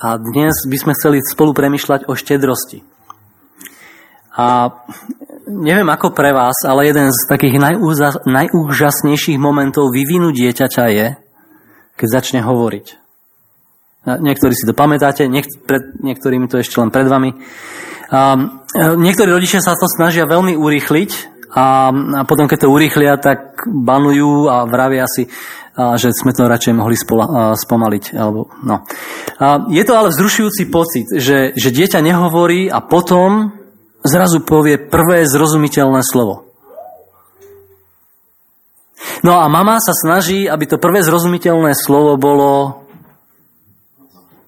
a dnes by sme chceli spolu premyšľať o štedrosti. A neviem ako pre vás, ale jeden z takých najúžasnejších momentov vývinu dieťaťa je, keď začne hovoriť. Niektorí si to pamätáte, niek- pred niektorými to ešte len pred vami. A, niektorí rodičia sa to snažia veľmi urýchliť a, a potom, keď to urýchlia, tak banujú a vravia si, a že sme to radšej mohli spola, a, spomaliť. Alebo, no. a je to ale vzrušujúci pocit, že, že dieťa nehovorí a potom zrazu povie prvé zrozumiteľné slovo. No a mama sa snaží, aby to prvé zrozumiteľné slovo bolo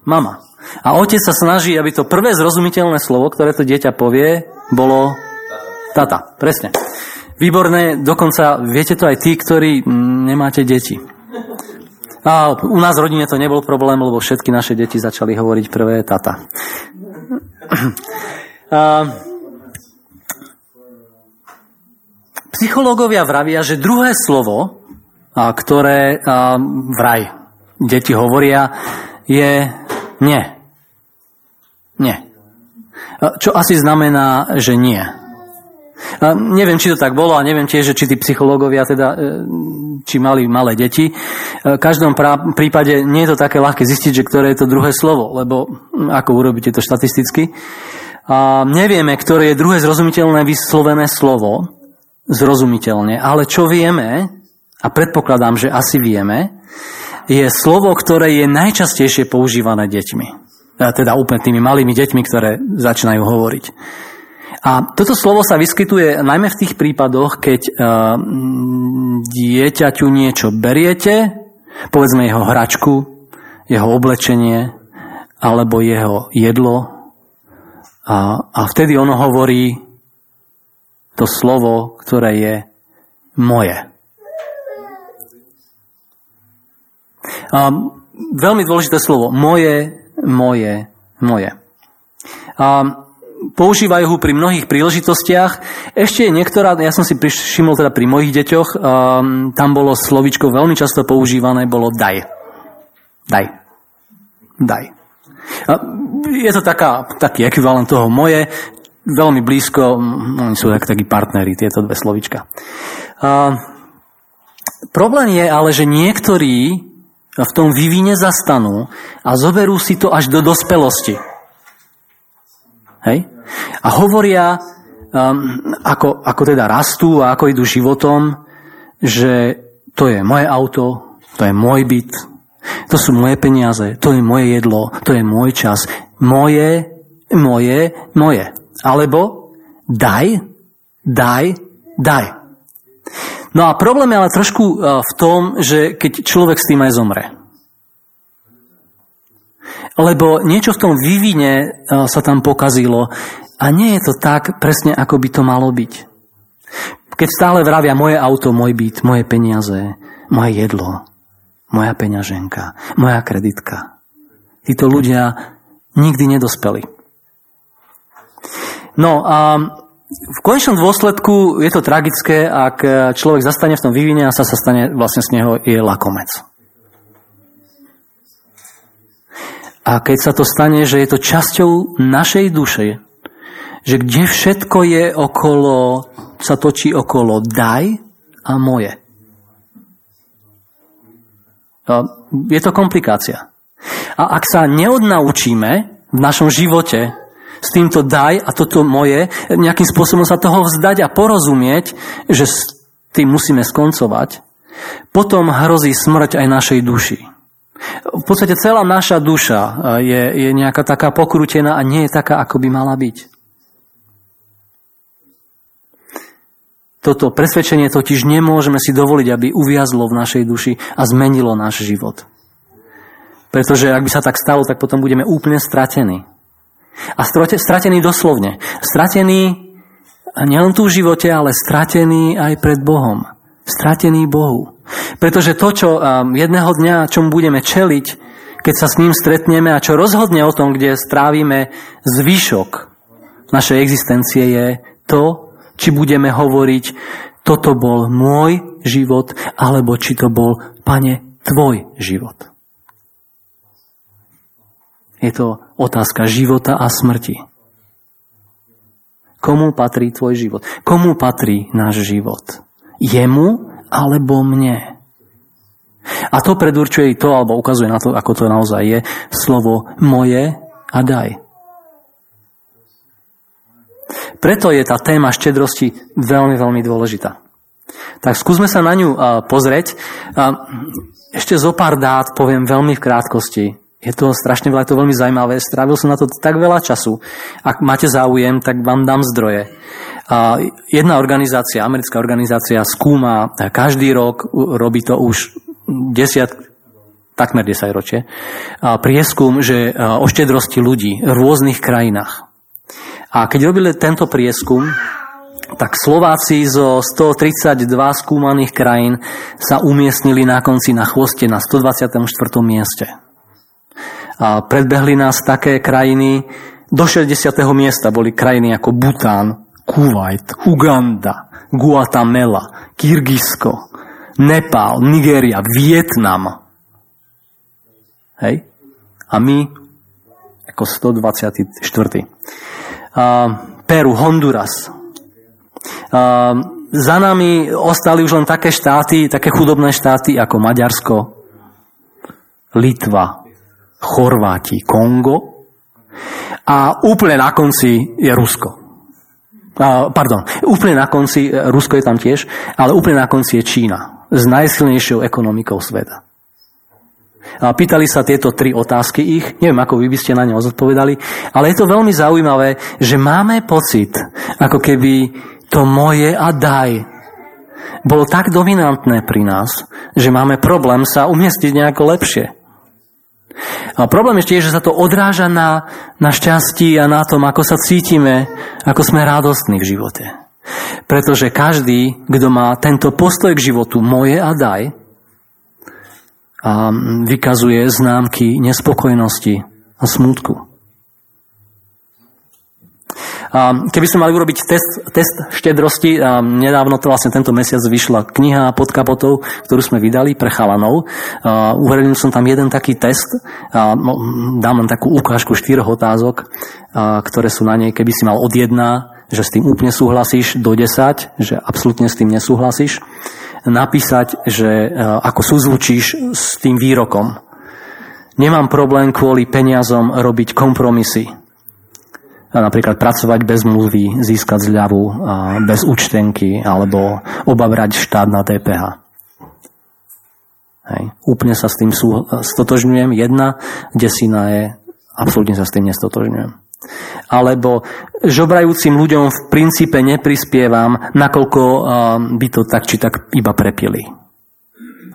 mama. A otec sa snaží, aby to prvé zrozumiteľné slovo, ktoré to dieťa povie, bolo tata. Presne. Výborné, dokonca viete to aj tí, ktorí nemáte deti. A u nás v rodine to nebol problém, lebo všetky naše deti začali hovoriť prvé tata. A, psychológovia vravia, že druhé slovo, a, ktoré a, vraj deti hovoria, je nie. Nie. Čo asi znamená, že nie. A neviem, či to tak bolo a neviem tiež, či tí psychológovia teda, e, či mali malé deti. E, v každom prípade nie je to také ľahké zistiť, že ktoré je to druhé slovo, lebo ako urobíte to štatisticky. A nevieme, ktoré je druhé zrozumiteľné vyslovené slovo, zrozumiteľne, ale čo vieme, a predpokladám, že asi vieme, je slovo, ktoré je najčastejšie používané deťmi. Teda úplne tými malými deťmi, ktoré začínajú hovoriť. A toto slovo sa vyskytuje najmä v tých prípadoch, keď uh, dieťaťu niečo beriete, povedzme jeho hračku, jeho oblečenie alebo jeho jedlo a, a vtedy ono hovorí to slovo, ktoré je moje. A veľmi dôležité slovo. Moje, moje, moje. A používajú ho pri mnohých príležitostiach. Ešte niektorá, ja som si všimol teda pri mojich deťoch, um, tam bolo slovičko veľmi často používané, bolo daj. Daj. Daj. A je to taká, taký ekvivalent toho moje, veľmi blízko, oni sú tak, takí partneri, tieto dve slovička. A, problém je ale, že niektorí v tom vyvine zastanú a zoberú si to až do dospelosti. Hej? A hovoria, um, ako, ako teda rastú a ako idú životom, že to je moje auto, to je môj byt, to sú moje peniaze, to je moje jedlo, to je môj čas. Moje, moje, moje. Alebo daj, daj, daj. No a problém je ale trošku uh, v tom, že keď človek s tým aj zomre. Lebo niečo v tom vývine uh, sa tam pokazilo a nie je to tak presne, ako by to malo byť. Keď stále vravia moje auto, môj byt, moje peniaze, moje jedlo, moja peňaženka, moja kreditka. Títo ľudia nikdy nedospeli. No a v konečnom dôsledku je to tragické, ak človek zastane v tom vývine a sa, sa stane vlastne z neho je lakomec. A keď sa to stane, že je to časťou našej duše, že kde všetko je okolo, sa točí okolo daj a moje. Je to komplikácia. A ak sa neodnaučíme v našom živote s týmto daj a toto moje, nejakým spôsobom sa toho vzdať a porozumieť, že s tým musíme skoncovať, potom hrozí smrť aj našej duši. V podstate celá naša duša je, je nejaká taká pokrútená a nie je taká, ako by mala byť. Toto presvedčenie totiž nemôžeme si dovoliť, aby uviazlo v našej duši a zmenilo náš život. Pretože ak by sa tak stalo, tak potom budeme úplne stratení. A stratení doslovne. Stratení nielen tu v živote, ale stratení aj pred Bohom. Stratení Bohu. Pretože to, čo jedného dňa, čom budeme čeliť, keď sa s ním stretneme a čo rozhodne o tom, kde strávime zvyšok našej existencie, je to, či budeme hovoriť, toto bol môj život, alebo či to bol, pane, tvoj život. Je to otázka života a smrti. Komu patrí tvoj život? Komu patrí náš život? Jemu alebo mne? A to predurčuje to, alebo ukazuje na to, ako to naozaj je, slovo moje a daj. Preto je tá téma štedrosti veľmi, veľmi dôležitá. Tak skúsme sa na ňu pozrieť. Ešte zo pár dát poviem veľmi v krátkosti. Je to strašne veľa, je to veľmi zaujímavé. Strávil som na to tak veľa času. Ak máte záujem, tak vám dám zdroje. Jedna organizácia, americká organizácia, skúma každý rok, robí to už desiat, takmer 10 ročie, prieskum, že o štedrosti ľudí v rôznych krajinách. A keď robili tento prieskum, tak Slováci zo 132 skúmaných krajín sa umiestnili na konci na chvoste na 124. mieste. A predbehli nás také krajiny, do 60. miesta boli krajiny ako Bután, Kuwait, Uganda, Guatemala, Kyrgyzsko, Nepál, Nigéria, Vietnam. Hej? A my ako 124. Peru, Honduras. Za nami ostali už len také štáty, také chudobné štáty ako Maďarsko, Litva, Chorváti, Kongo a úplne na konci je Rusko. Pardon, úplne na konci, Rusko je tam tiež, ale úplne na konci je Čína s najsilnejšou ekonomikou sveta. A pýtali sa tieto tri otázky ich, neviem, ako vy by ste na ne odpovedali, ale je to veľmi zaujímavé, že máme pocit, ako keby to moje a daj bolo tak dominantné pri nás, že máme problém sa umiestniť nejako lepšie. A problém ešte je, že sa to odráža na, na šťastí a na tom, ako sa cítime, ako sme radostní v živote. Pretože každý, kto má tento postoj k životu moje a daj, a vykazuje známky nespokojnosti a smútku. A keby sme mali urobiť test, test štedrosti, a nedávno to vlastne tento mesiac vyšla kniha pod kapotou, ktorú sme vydali pre chalanov. uveril som tam jeden taký test, a dám len takú ukážku štyroch otázok, a ktoré sú na nej, keby si mal od jedna, že s tým úplne súhlasíš, do 10, že absolútne s tým nesúhlasíš napísať, že e, ako súzvučíš s tým výrokom. Nemám problém kvôli peniazom robiť kompromisy. Napríklad pracovať bez mluvy, získať zľavu bez účtenky alebo obabrať štát na DPH. Hej. Úplne sa s tým stotožňujem. Jedna desina je, absolútne sa s tým nestotožňujem alebo žobrajúcim ľuďom v princípe neprispievam, nakoľko um, by to tak či tak iba prepili.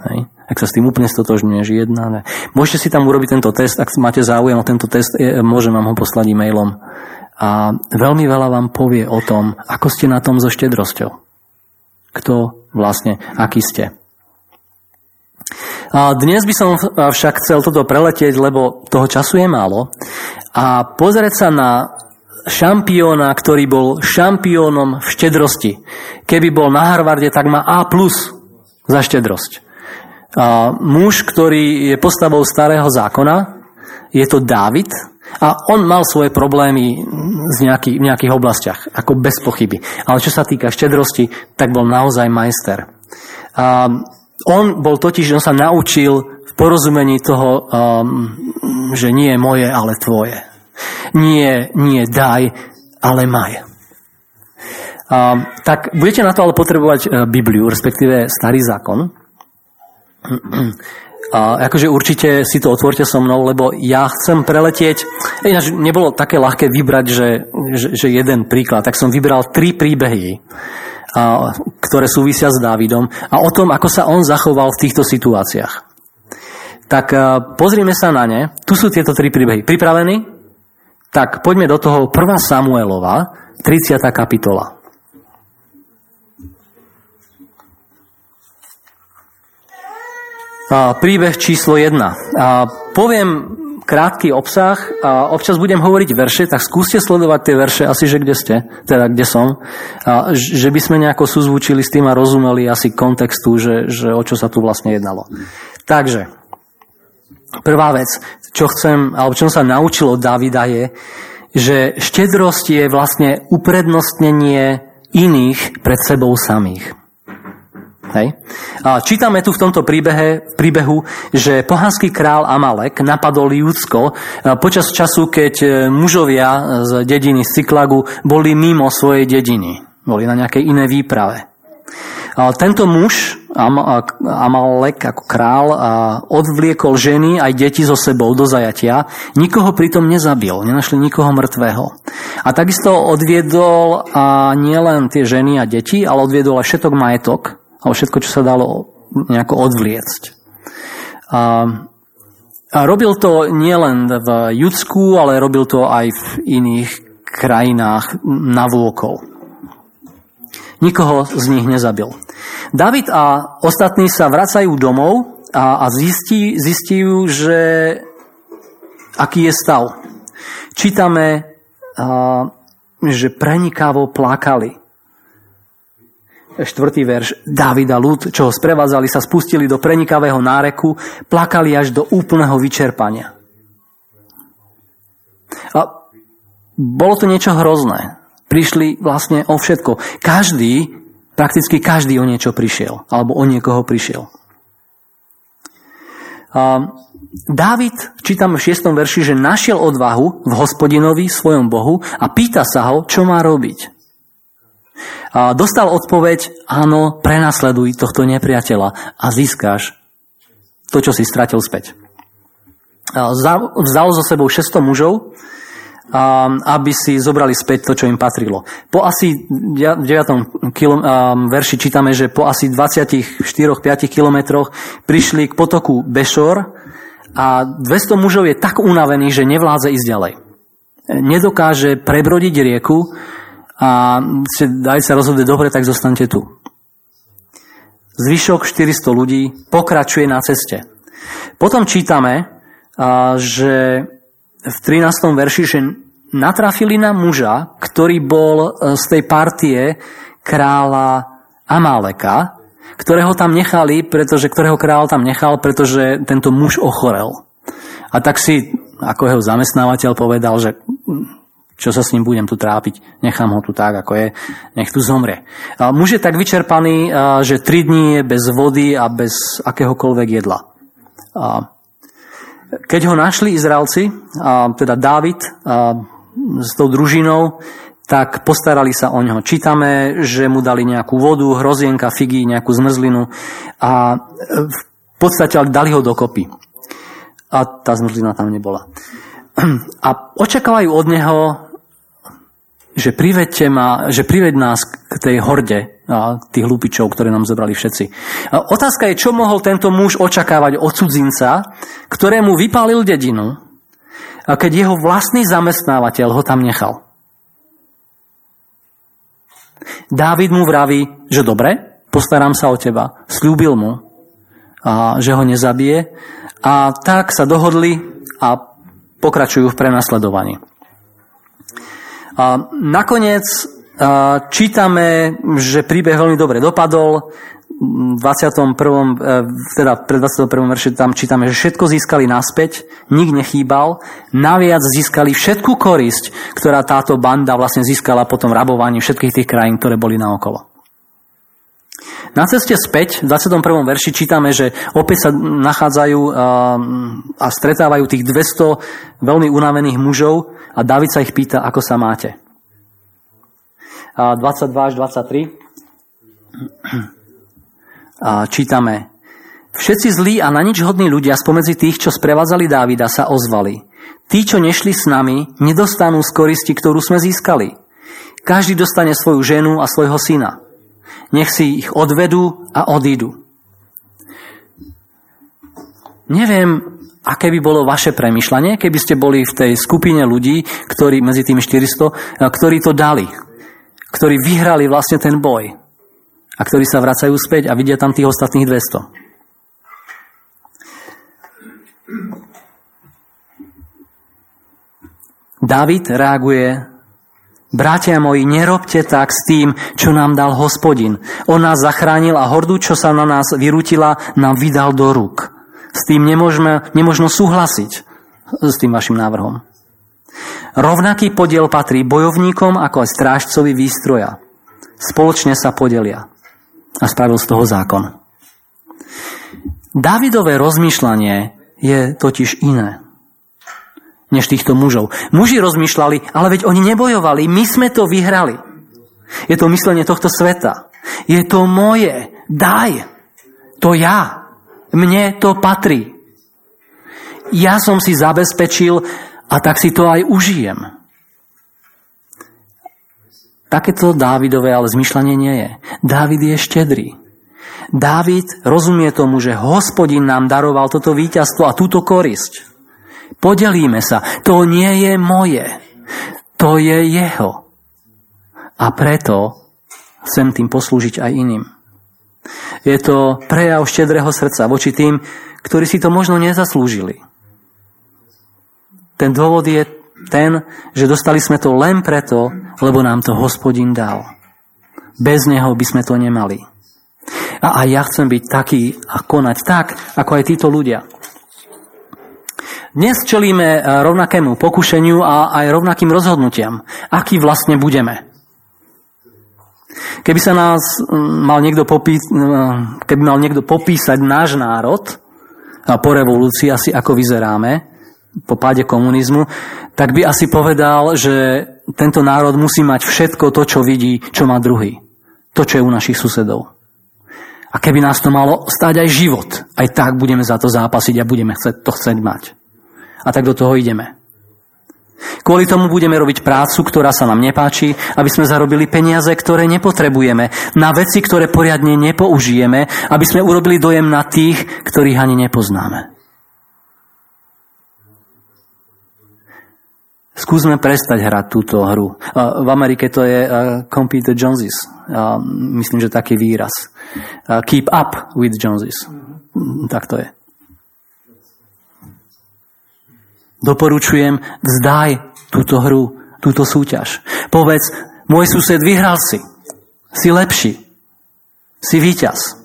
Hej. Ak sa s tým úplne stotožňuješ, jedna, ne. Môžete si tam urobiť tento test, ak máte záujem o tento test, môžem vám ho poslať e-mailom. A veľmi veľa vám povie o tom, ako ste na tom so štedrosťou. Kto vlastne, aký ste. A dnes by som však chcel toto preletieť, lebo toho času je málo. A pozrieť sa na šampióna, ktorý bol šampiónom v štedrosti. Keby bol na Harvarde, tak má A plus za štedrosť. A muž, ktorý je postavou starého zákona, je to Dávid a on mal svoje problémy v nejakých oblastiach, ako bez pochyby. Ale čo sa týka štedrosti, tak bol naozaj majster. A on bol totiž, on sa naučil v porozumení toho, um, že nie je moje, ale tvoje. Nie, nie daj, ale maj. Um, tak budete na to ale potrebovať uh, Bibliu, respektíve Starý zákon. A akože určite si to otvorte so mnou, lebo ja chcem preletieť, ináč nebolo také ľahké vybrať, že, že, že jeden príklad, tak som vybral tri príbehy ktoré súvisia s Dávidom a o tom, ako sa on zachoval v týchto situáciách. Tak pozrime sa na ne. Tu sú tieto tri príbehy. Pripravení? Tak poďme do toho 1. Samuelova, 30. kapitola. Príbeh číslo 1. Poviem krátky obsah a občas budem hovoriť verše, tak skúste sledovať tie verše, asi že kde ste, teda kde som, a že by sme nejako súzvučili s tým a rozumeli asi kontextu, že, že o čo sa tu vlastne jednalo. Takže, Prvá vec, čo chcem, alebo čo sa naučil od Davida je, že štedrosť je vlastne uprednostnenie iných pred sebou samých. Hej. A čítame tu v tomto príbehe, príbehu, že pohanský král Amalek napadol Júdsko počas času, keď e, mužovia z dediny Cyklagu boli mimo svojej dediny. Boli na nejakej inej výprave. A tento muž, Amalek ako král, odvliekol ženy aj deti so sebou do zajatia. Nikoho pritom nezabil, nenašli nikoho mŕtvého. A takisto odviedol nielen tie ženy a deti, ale odviedol aj všetok majetok, alebo všetko, čo sa dalo nejako odvliecť. A, a robil to nielen v Judsku, ale robil to aj v iných krajinách navôkol. Nikoho z nich nezabil. David a ostatní sa vracajú domov a, a zistí, zistiu, že aký je stav. Čítame, a, že prenikavo plakali štvrtý verš, Davida ľud, čo ho sprevádzali, sa spustili do prenikavého náreku, plakali až do úplného vyčerpania. A bolo to niečo hrozné. Prišli vlastne o všetko. Každý, prakticky každý o niečo prišiel, alebo o niekoho prišiel. A Dávid, čítam v 6. verši, že našiel odvahu v hospodinovi, svojom Bohu a pýta sa ho, čo má robiť. A dostal odpoveď, áno, prenasleduj tohto nepriateľa a získáš to, čo si stratil späť. Vzal so sebou 600 mužov, aby si zobrali späť to, čo im patrilo. Po asi v 9. Kilo, verši čítame, že po asi 24-5 kilometroch prišli k potoku Bešor a 200 mužov je tak unavený, že nevládze ísť ďalej. Nedokáže prebrodiť rieku, a daj sa rozhodne dobre, tak zostanete tu. Zvyšok 400 ľudí pokračuje na ceste. Potom čítame, že v 13. verši, že natrafili na muža, ktorý bol e, z tej partie kráľa Amáleka, ktorého tam nechali, pretože, ktorého kráľ tam nechal, pretože tento muž ochorel. A tak si, ako jeho zamestnávateľ povedal, že čo sa s ním budem tu trápiť, nechám ho tu tak, ako je, nech tu zomrie. Muž je tak vyčerpaný, že tri dní je bez vody a bez akéhokoľvek jedla. Keď ho našli Izraelci, teda Dávid s tou družinou, tak postarali sa o neho. Čítame, že mu dali nejakú vodu, hrozienka, figy, nejakú zmrzlinu a v podstate dali ho dokopy. A tá zmrzlina tam nebola. A očakávajú od neho že privedte ma, že prived nás k tej horde a tých lupičov, ktoré nám zobrali všetci. A otázka je, čo mohol tento muž očakávať od cudzinca, ktorému vypálil dedinu, a keď jeho vlastný zamestnávateľ ho tam nechal. Dávid mu vraví, že dobre, postaram sa o teba. Sľúbil mu, a že ho nezabije. A tak sa dohodli a pokračujú v prenasledovaní. A nakoniec čítame, že príbeh veľmi dobre dopadol. V 21. E, teda pred 21. verši tam čítame, že všetko získali naspäť, nik nechýbal, naviac získali všetku korisť, ktorá táto banda vlastne získala potom rabovaní všetkých tých krajín, ktoré boli naokolo. Na ceste späť, v 21. verši čítame, že opäť sa nachádzajú a stretávajú tých 200 veľmi unavených mužov, a David sa ich pýta, ako sa máte. A 22 až 23. A čítame. Všetci zlí a na nič hodní ľudia spomedzi tých, čo sprevádzali Dávida, sa ozvali. Tí, čo nešli s nami, nedostanú z koristi, ktorú sme získali. Každý dostane svoju ženu a svojho syna. Nech si ich odvedú a odídu. Neviem, aké by bolo vaše premyšľanie, keby ste boli v tej skupine ľudí, ktorí medzi tými 400, ktorí to dali, ktorí vyhrali vlastne ten boj a ktorí sa vracajú späť a vidia tam tých ostatných 200. David reaguje, bratia moji, nerobte tak s tým, čo nám dal hospodin. On nás zachránil a hordu, čo sa na nás vyrutila, nám vydal do rúk. S tým nemôžeme, nemôžno súhlasiť s tým vašim návrhom. Rovnaký podiel patrí bojovníkom ako aj strážcovi výstroja. Spoločne sa podelia. A spravil z toho zákon. Davidové rozmýšľanie je totiž iné než týchto mužov. Muži rozmýšľali, ale veď oni nebojovali, my sme to vyhrali. Je to myslenie tohto sveta. Je to moje. Daj. To ja. Mne to patrí. Ja som si zabezpečil a tak si to aj užijem. Takéto Dávidové ale zmyšľanie nie je. Dávid je štedrý. Dávid rozumie tomu, že hospodin nám daroval toto víťazstvo a túto korisť. Podelíme sa. To nie je moje. To je jeho. A preto chcem tým poslúžiť aj iným. Je to prejav štedrého srdca voči tým, ktorí si to možno nezaslúžili. Ten dôvod je ten, že dostali sme to len preto, lebo nám to hospodin dal. Bez neho by sme to nemali. A aj ja chcem byť taký a konať tak, ako aj títo ľudia. Dnes čelíme eh, rovnakému pokušeniu a aj rovnakým rozhodnutiam. Aký vlastne budeme? Keby sa nás mal niekto, popí- keby mal niekto popísať náš národ po revolúcii, asi ako vyzeráme, po páde komunizmu, tak by asi povedal, že tento národ musí mať všetko to, čo vidí, čo má druhý. To, čo je u našich susedov. A keby nás to malo stáť aj život, aj tak budeme za to zápasiť a budeme to chcieť mať. A tak do toho ideme. Kvôli tomu budeme robiť prácu, ktorá sa nám nepáči, aby sme zarobili peniaze, ktoré nepotrebujeme, na veci, ktoré poriadne nepoužijeme, aby sme urobili dojem na tých, ktorých ani nepoznáme. Skúsme prestať hrať túto hru. V Amerike to je Compete the Joneses. Myslím, že taký výraz. Keep up with Joneses. Tak to je. Doporučujem, vzdaj túto hru, túto súťaž. Povedz, môj sused, vyhral si. Si lepší. Si víťaz.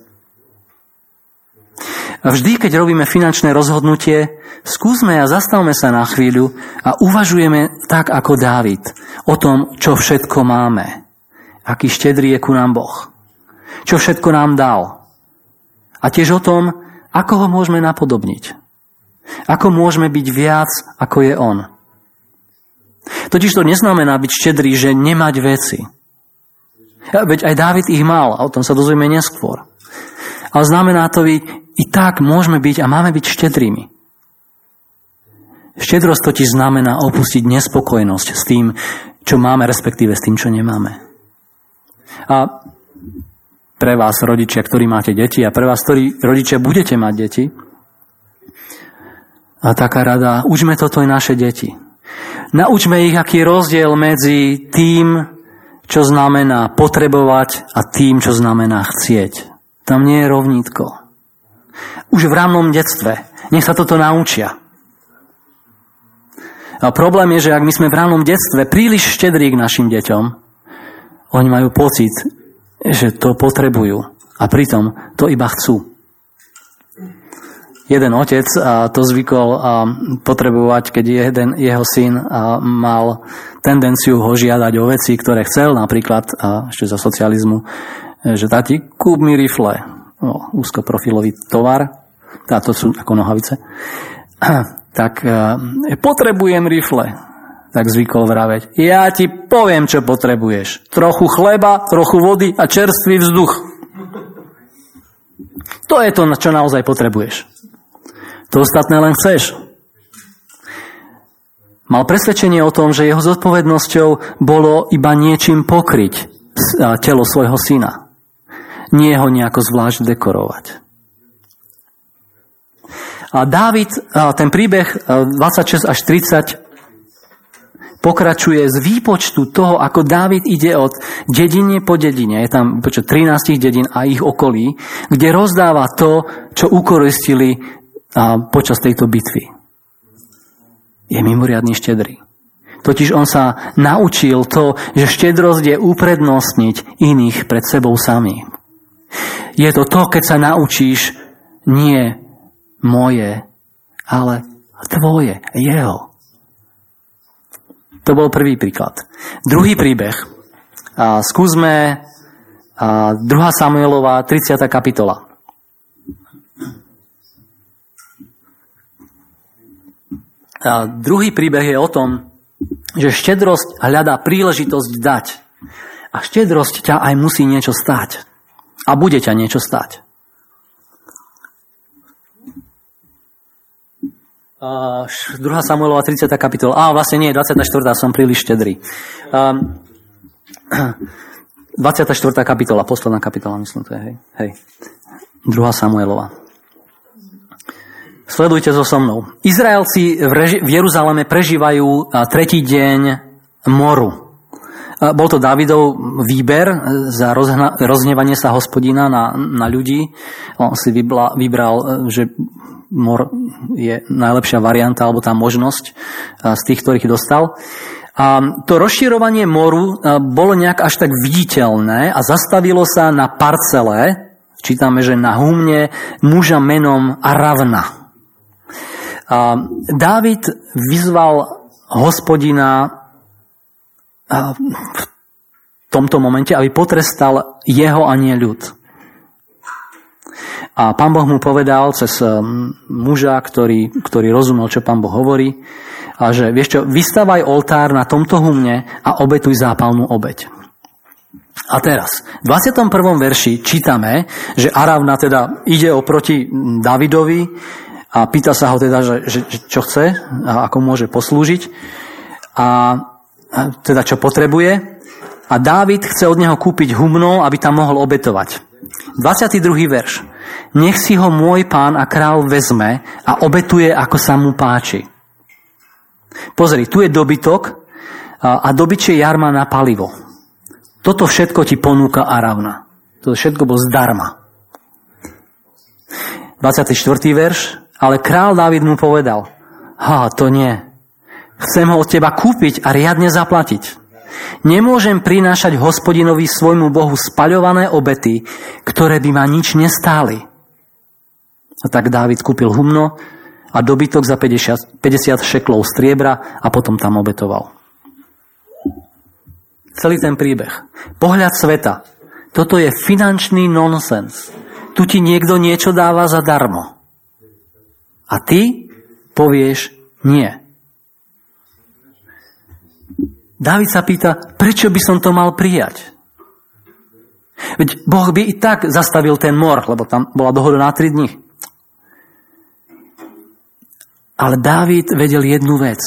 A vždy, keď robíme finančné rozhodnutie, skúsme a zastavme sa na chvíľu a uvažujeme tak ako Dávid o tom, čo všetko máme. Aký štedrý je ku nám Boh. Čo všetko nám dal. A tiež o tom, ako ho môžeme napodobniť. Ako môžeme byť viac, ako je On. Totiž to neznamená byť štedrý, že nemať veci. Veď aj Dávid ich mal, a o tom sa dozvieme neskôr. Ale znamená to byť, i tak môžeme byť a máme byť štedrými. Štedrosť totiž znamená opustiť nespokojnosť s tým, čo máme, respektíve s tým, čo nemáme. A pre vás, rodičia, ktorí máte deti a pre vás, ktorí rodičia budete mať deti, a taká rada, učme toto aj naše deti. Naučme ich, aký je rozdiel medzi tým, čo znamená potrebovať a tým, čo znamená chcieť. Tam nie je rovnítko. Už v rámnom detstve. Nech sa toto naučia. A problém je, že ak my sme v rámnom detstve príliš štedrí k našim deťom, oni majú pocit, že to potrebujú a pritom to iba chcú jeden otec a to zvykol potrebovať, keď jeden jeho syn mal tendenciu ho žiadať o veci, ktoré chcel, napríklad a ešte za socializmu, že tati, kúp mi rifle, no, úzkoprofilový tovar, táto sú ako nohavice, tak potrebujem rifle, tak zvykol vraveť. Ja ti poviem, čo potrebuješ. Trochu chleba, trochu vody a čerstvý vzduch. To je to, čo naozaj potrebuješ. To ostatné len chceš. Mal presvedčenie o tom, že jeho zodpovednosťou bolo iba niečím pokryť telo svojho syna. Nie ho nejako zvlášť dekorovať. A Dávid, ten príbeh 26 až 30 pokračuje z výpočtu toho, ako Dávid ide od dedine po dedine, je tam počet 13 dedín a ich okolí, kde rozdáva to, čo ukoristili a počas tejto bitvy. Je mimoriadný štedrý. Totiž on sa naučil to, že štedrosť je uprednostniť iných pred sebou samým. Je to to, keď sa naučíš nie moje, ale tvoje, jeho. To bol prvý príklad. Druhý príbeh. A skúsme a 2. Samuelová, 30. kapitola. A druhý príbeh je o tom, že štedrosť hľadá príležitosť dať. A štedrosť ťa aj musí niečo stať. A bude ťa niečo stať. 2. Samuelova 30. kapitola. A vlastne nie, 24. som príliš štedrý. 24. kapitola, posledná kapitola, myslím, to je, hej. hej. 2. Samuelova. Sledujte so so mnou. Izraelci v, Reži- v Jeruzaleme prežívajú tretí deň moru. Bol to Davidov výber za rozhna- roznevanie sa hospodina na, na ľudí. On si vybla- vybral, že mor je najlepšia varianta alebo tá možnosť z tých, ktorých dostal. A to rozširovanie moru bolo nejak až tak viditeľné a zastavilo sa na parcele, čítame, že na humne muža menom Aravna. A Dávid vyzval hospodina v tomto momente, aby potrestal jeho a nie ľud. A pán Boh mu povedal cez um, muža, ktorý, ktorý rozumel, čo pán Boh hovorí, a že vieš čo, vystavaj oltár na tomto humne a obetuj zápalnú obeď. A teraz, v 21. verši čítame, že Aravna teda ide oproti Davidovi a pýta sa ho teda, že, že, čo chce a ako môže poslúžiť a, a teda čo potrebuje. A Dávid chce od neho kúpiť humno, aby tam mohol obetovať. 22. verš. Nech si ho môj pán a král vezme a obetuje, ako sa mu páči. Pozri, tu je dobytok a dobyčie jarma na palivo. Toto všetko ti ponúka Aravna. To všetko bol zdarma. 24. verš. Ale král David mu povedal, ha, to nie. Chcem ho od teba kúpiť a riadne zaplatiť. Nemôžem prinášať hospodinovi svojmu Bohu spaľované obety, ktoré by ma nič nestáli. A tak Dávid kúpil humno a dobytok za 50, 50 šeklov striebra a potom tam obetoval. Celý ten príbeh. Pohľad sveta. Toto je finančný nonsens. Tu ti niekto niečo dáva zadarmo. A ty povieš nie. Dávid sa pýta, prečo by som to mal prijať? Veď Boh by i tak zastavil ten mor, lebo tam bola dohoda na 3 dní. Ale Dávid vedel jednu vec.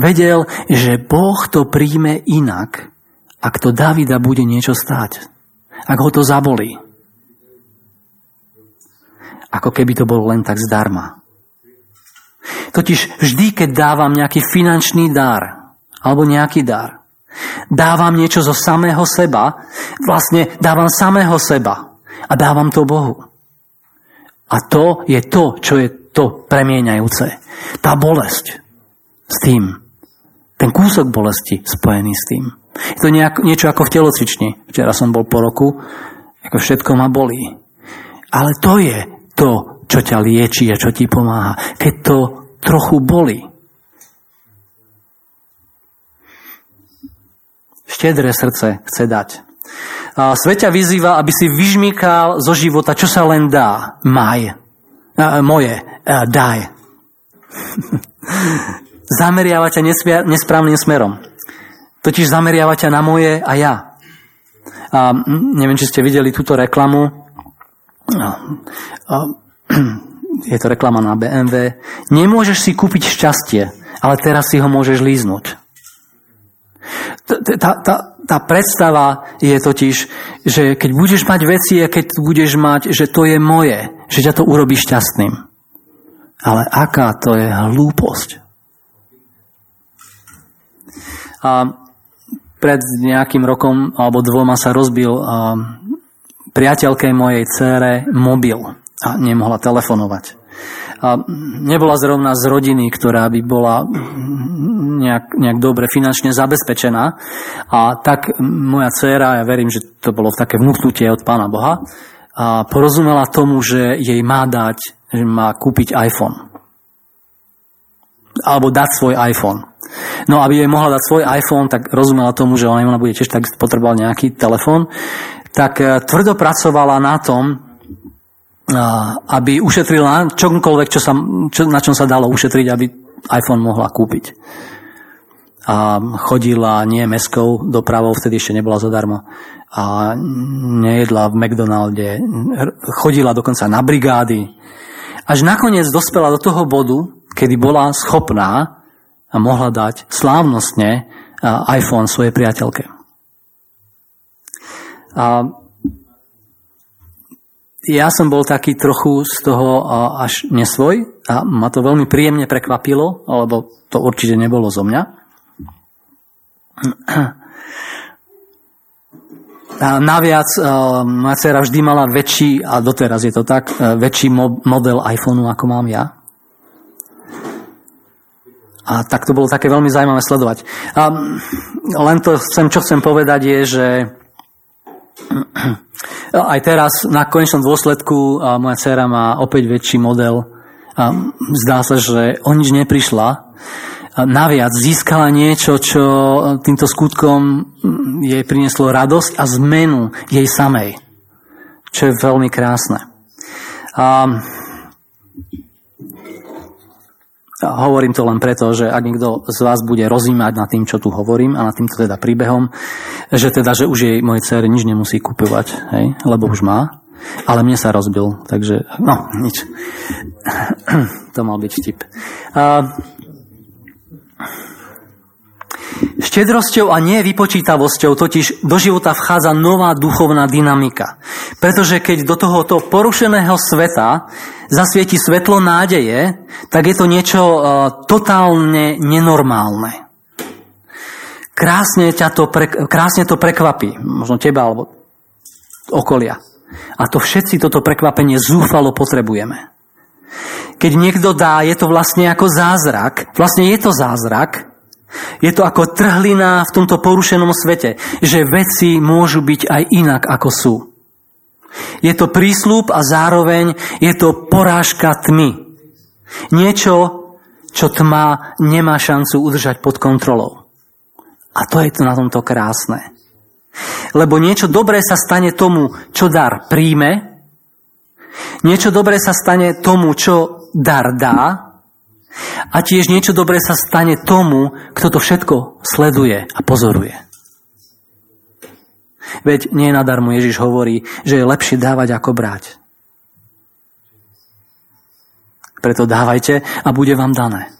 Vedel, že Boh to príjme inak, ak to Davida bude niečo stáť. Ak ho to zabolí. Ako keby to bolo len tak zdarma. Totiž vždy, keď dávam nejaký finančný dar, alebo nejaký dar. Dávam niečo zo samého seba, vlastne dávam samého seba a dávam to Bohu. A to je to, čo je to premieňajúce. Tá bolesť s tým. Ten kúsok bolesti spojený s tým. Je to nejak, niečo ako v telocvični. Včera som bol po roku, ako všetko ma bolí. Ale to je to, čo ťa lieči a čo ti pomáha. Keď to trochu bolí. štedré srdce chce dať. A Sveťa vyzýva, aby si vyžmýkal zo života, čo sa len dá. Maj. A, moje. A, daj. zameriava ťa nesprávnym smerom. Totiž zameriava ťa na moje a ja. A neviem, či ste videli túto reklamu. A, a, je to reklama na BMW. Nemôžeš si kúpiť šťastie, ale teraz si ho môžeš líznuť. Tá, tá, tá predstava je totiž, že keď budeš mať veci a keď budeš mať, že to je moje, že ťa to urobí šťastným. Ale aká to je hlúposť. A pred nejakým rokom alebo dvoma sa rozbil priateľke mojej cére mobil a nemohla telefonovať a nebola zrovna z rodiny, ktorá by bola nejak, nejak dobre finančne zabezpečená. A tak moja dcéra, ja verím, že to bolo také vnúknutie od Pána Boha, a porozumela tomu, že jej má dať že má kúpiť iPhone. Alebo dať svoj iPhone. No aby jej mohla dať svoj iPhone, tak rozumela tomu, že ona bude tiež tak potreboval nejaký telefón, tak e, tvrdo pracovala na tom, aby ušetrila čomkoľvek, čo sa, čo, na čom sa dalo ušetriť, aby iPhone mohla kúpiť. A chodila nie meskou dopravou, vtedy ešte nebola zadarmo, a nejedla v McDonalde, chodila dokonca na brigády. Až nakoniec dospela do toho bodu, kedy bola schopná a mohla dať slávnostne iPhone svojej priateľke. A ja som bol taký trochu z toho až nesvoj a ma to veľmi príjemne prekvapilo, lebo to určite nebolo zo mňa. A naviac, moja dcera vždy mala väčší, a doteraz je to tak, väčší model iPhoneu, ako mám ja. A tak to bolo také veľmi zaujímavé sledovať. A len to chcem, čo chcem povedať je, že aj teraz na konečnom dôsledku moja dcera má opäť väčší model. Zdá sa, že o nič neprišla naviac získala niečo, čo týmto skutkom jej prinieslo radosť a zmenu jej samej, čo je veľmi krásne. A hovorím to len preto, že ak niekto z vás bude rozímať nad tým, čo tu hovorím a nad týmto teda príbehom, že teda, že už jej moje dcere nič nemusí kupovať, hej, lebo už má, ale mne sa rozbil, takže no, nič. to mal byť vtip. A, Štedrosťou a nie vypočítavosťou totiž do života vchádza nová duchovná dynamika. Pretože keď do tohoto porušeného sveta zasvieti svetlo nádeje, tak je to niečo uh, totálne nenormálne. Krásne, ťa to pre, krásne to prekvapí, možno teba alebo okolia. A to všetci toto prekvapenie zúfalo potrebujeme. Keď niekto dá, je to vlastne ako zázrak. Vlastne je to zázrak, je to ako trhlina v tomto porušenom svete, že veci môžu byť aj inak, ako sú. Je to prísľub a zároveň je to porážka tmy. Niečo, čo tma nemá šancu udržať pod kontrolou. A to je to na tomto krásne. Lebo niečo dobré sa stane tomu, čo dar príjme, niečo dobré sa stane tomu, čo dar dá, a tiež niečo dobré sa stane tomu, kto to všetko sleduje a pozoruje. Veď nie nadarmo Ježiš hovorí, že je lepšie dávať ako brať. Preto dávajte a bude vám dané.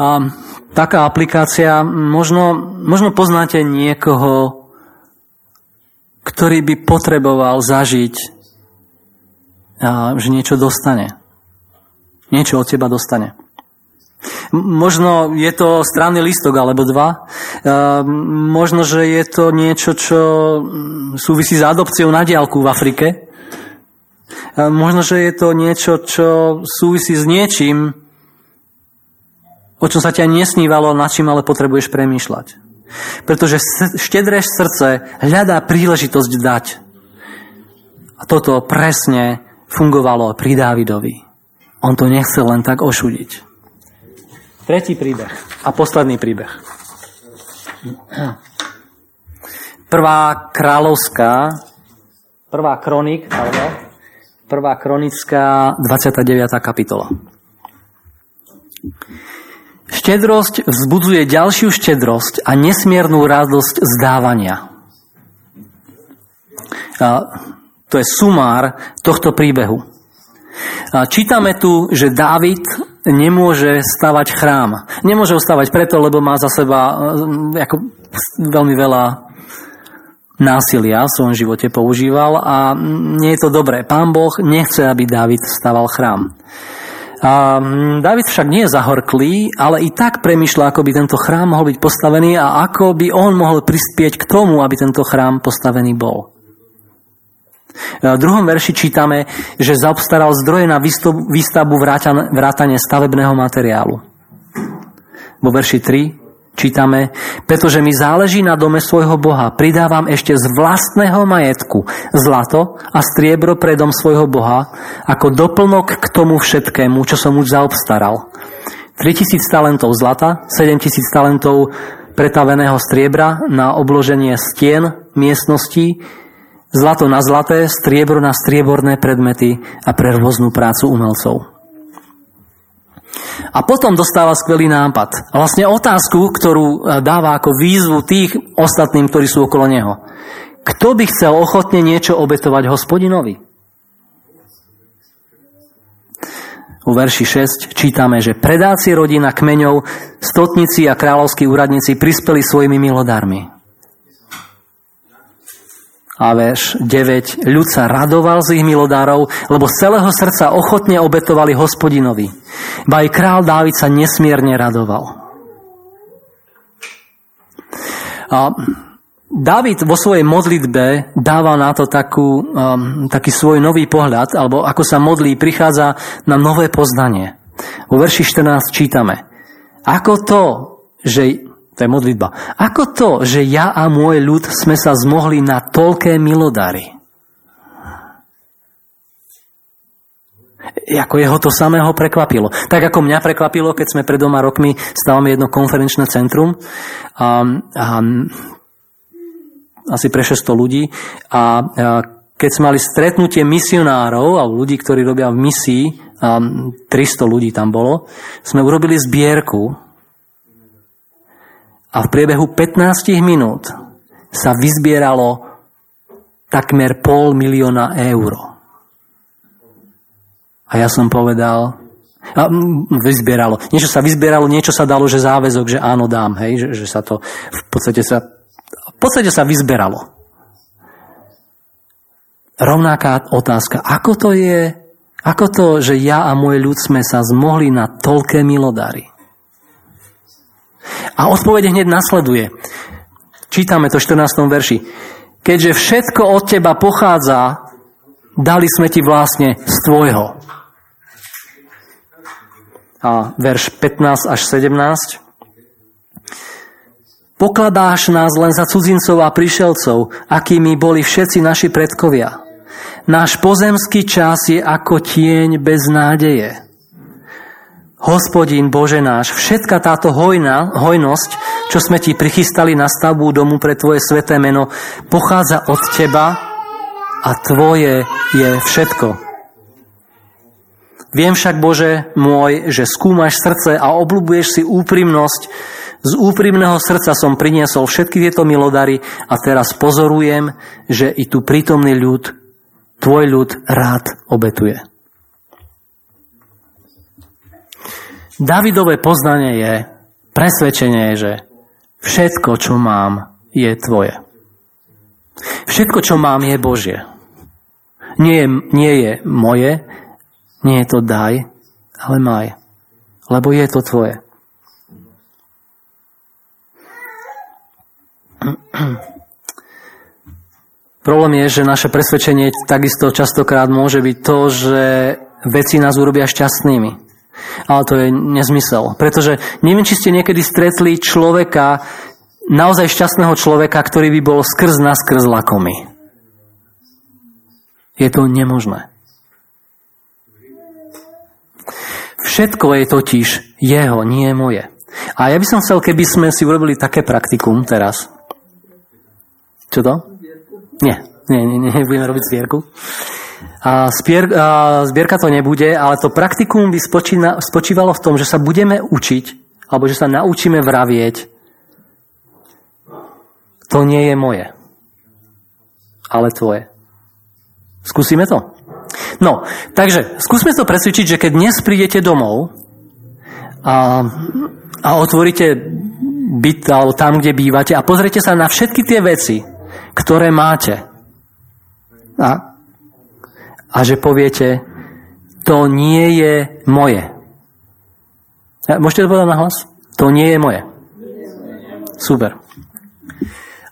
A taká aplikácia, možno, možno poznáte niekoho, ktorý by potreboval zažiť, že niečo dostane niečo od teba dostane. Možno je to stranný listok alebo dva. Možno, že je to niečo, čo súvisí s adopciou na diálku v Afrike. Možno, že je to niečo, čo súvisí s niečím, o čom sa ťa nesnívalo, nad čím ale potrebuješ premýšľať. Pretože štedré srdce hľadá príležitosť dať. A toto presne fungovalo pri Dávidovi. On to nechcel len tak ošudiť. Tretí príbeh a posledný príbeh. Prvá kráľovská, prvá kronik, alebo prvá kronická 29. kapitola. Štedrosť vzbudzuje ďalšiu štedrosť a nesmiernu radosť zdávania. A to je sumár tohto príbehu. Čítame tu, že Dávid nemôže stavať chrám. Nemôže ho stavať preto, lebo má za seba eh, ako veľmi veľa násilia v svojom živote používal a nie je to dobré. Pán Boh nechce, aby Dávid staval chrám. A David však nie je zahorklý, ale i tak premyšľa, ako by tento chrám mohol byť postavený a ako by on mohol prispieť k tomu, aby tento chrám postavený bol. V druhom verši čítame, že zaobstaral zdroje na výstavbu vrátane stavebného materiálu. Vo verši 3 čítame, pretože mi záleží na dome svojho Boha, pridávam ešte z vlastného majetku zlato a striebro pre dom svojho Boha, ako doplnok k tomu všetkému, čo som už zaobstaral. 3000 talentov zlata, 7000 talentov pretaveného striebra na obloženie stien miestností, zlato na zlaté, striebro na strieborné predmety a pre rôznu prácu umelcov. A potom dostáva skvelý nápad. A vlastne otázku, ktorú e, dáva ako výzvu tých ostatným, ktorí sú okolo neho. Kto by chcel ochotne niečo obetovať hospodinovi? U verši 6 čítame, že predáci rodina kmeňov, stotníci a kráľovskí úradníci prispeli svojimi milodármi. A verš 9. Ľud sa radoval z ich milodárov, lebo z celého srdca ochotne obetovali hospodinovi. Ba aj král Dávid sa nesmierne radoval. A David vo svojej modlitbe dáva na to takú, um, taký svoj nový pohľad, alebo ako sa modlí, prichádza na nové poznanie. Vo verši 14 čítame. Ako to, že to je modlitba. Ako to, že ja a môj ľud sme sa zmohli na toľké milodary? Ako jeho to samého prekvapilo. Tak ako mňa prekvapilo, keď sme pred doma rokmi stávame jedno konferenčné centrum a, a, asi pre 600 ľudí a, a keď sme mali stretnutie misionárov a ľudí, ktorí robia v misii, a 300 ľudí tam bolo, sme urobili zbierku a v priebehu 15 minút sa vyzbieralo takmer pol milióna eur. A ja som povedal, a vyzbieralo. Niečo sa vyzbieralo, niečo sa dalo, že záväzok, že áno, dám, hej, že, že sa to v podstate sa, v podstate sa vyzberalo. Rovnaká otázka, ako to je, ako to, že ja a môj ľud sme sa zmohli na toľké milodary? A odpovede hneď nasleduje. Čítame to v 14. verši. Keďže všetko od teba pochádza, dali sme ti vlastne z tvojho. A verš 15 až 17. Pokladáš nás len za cudzincov a prišelcov, akými boli všetci naši predkovia. Náš pozemský čas je ako tieň bez nádeje. Hospodín Bože náš, všetka táto hojna, hojnosť, čo sme ti prichystali na stavbu domu pre tvoje sveté meno, pochádza od teba a tvoje je všetko. Viem však, Bože môj, že skúmaš srdce a obľúbuješ si úprimnosť. Z úprimného srdca som priniesol všetky tieto milodary a teraz pozorujem, že i tu prítomný ľud, tvoj ľud rád obetuje. Davidové poznanie je, presvedčenie je, že všetko, čo mám, je tvoje. Všetko, čo mám, je Božie. Nie je, nie je moje, nie je to daj, ale maj. Lebo je to tvoje. Problém je, že naše presvedčenie takisto častokrát môže byť to, že veci nás urobia šťastnými. Ale to je nezmysel. Pretože neviem, či ste niekedy stretli človeka, naozaj šťastného človeka, ktorý by bol skrz na skrz lakomý. Je to nemožné. Všetko je totiž jeho, nie moje. A ja by som chcel, keby sme si urobili také praktikum teraz. Čo to? Nie, nie, nie, nie budeme robiť zbierku. A spier, a zbierka to nebude, ale to praktikum by spočína, spočívalo v tom, že sa budeme učiť, alebo že sa naučíme vravieť, to nie je moje, ale tvoje. Skúsime to? No, takže skúsme to presvedčiť, že keď dnes prídete domov a, a otvoríte byt alebo tam, kde bývate a pozrite sa na všetky tie veci, ktoré máte. A a že poviete, to nie je moje. Môžete to povedať na hlas? To nie je moje. Super.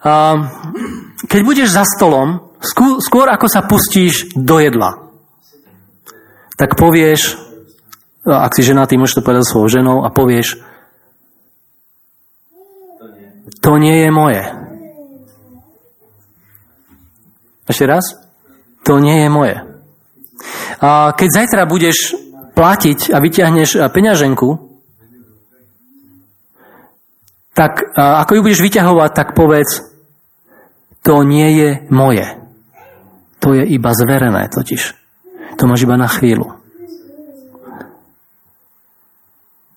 A keď budeš za stolom, skôr ako sa pustíš do jedla, tak povieš, ak si ženatý, môžeš to povedať svojou ženou a povieš, to nie je moje. Ešte raz? To nie je moje. A keď zajtra budeš platiť a vyťahneš peňaženku, tak ako ju budeš vyťahovať, tak povedz, to nie je moje. To je iba zverené totiž. To máš iba na chvíľu.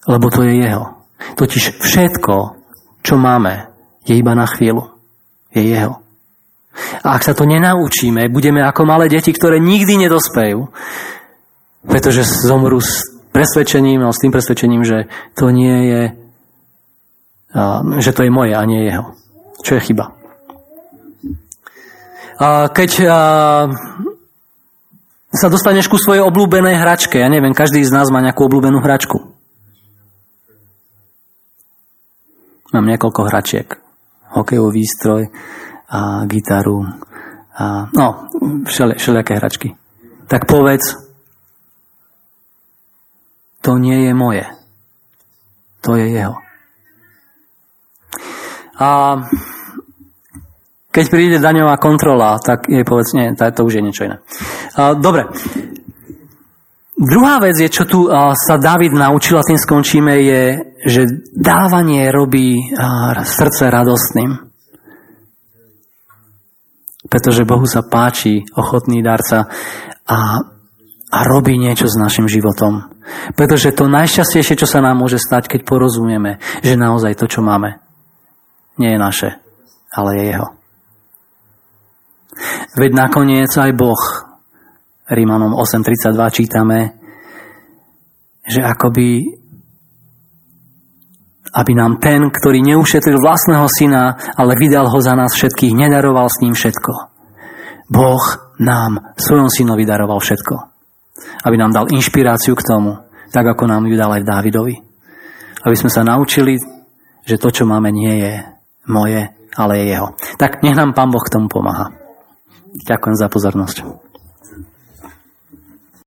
Lebo to je jeho. Totiž všetko, čo máme, je iba na chvíľu. Je jeho. A ak sa to nenaučíme, budeme ako malé deti, ktoré nikdy nedospejú, pretože zomru s presvedčením, no, s tým presvedčením, že to nie je, že to je moje a nie jeho. Čo je chyba. Keď sa dostaneš ku svojej obľúbenej hračke, ja neviem, každý z nás má nejakú obľúbenú hračku. Mám niekoľko hračiek. Hokejový výstroj, a gitaru, a, no, všeli, všelijaké hračky. Tak povedz, to nie je moje. To je jeho. A keď príde daňová kontrola, tak jej povedz, nie, to už je niečo iné. A, dobre. Druhá vec je, čo tu sa David naučil a tým skončíme, je, že dávanie robí srdce radostným pretože Bohu sa páči ochotný darca a, a robí niečo s našim životom. Pretože to najšťastnejšie, čo sa nám môže stať, keď porozumieme, že naozaj to, čo máme, nie je naše, ale je jeho. Veď nakoniec aj Boh, Rímanom 8.32 čítame, že akoby aby nám ten, ktorý neušetril vlastného syna, ale vydal ho za nás všetkých, nedaroval s ním všetko. Boh nám svojom synovi daroval všetko. Aby nám dal inšpiráciu k tomu, tak ako nám ju dal aj Dávidovi. Aby sme sa naučili, že to, čo máme, nie je moje, ale je jeho. Tak nech nám Pán Boh k tomu pomáha. Ďakujem za pozornosť.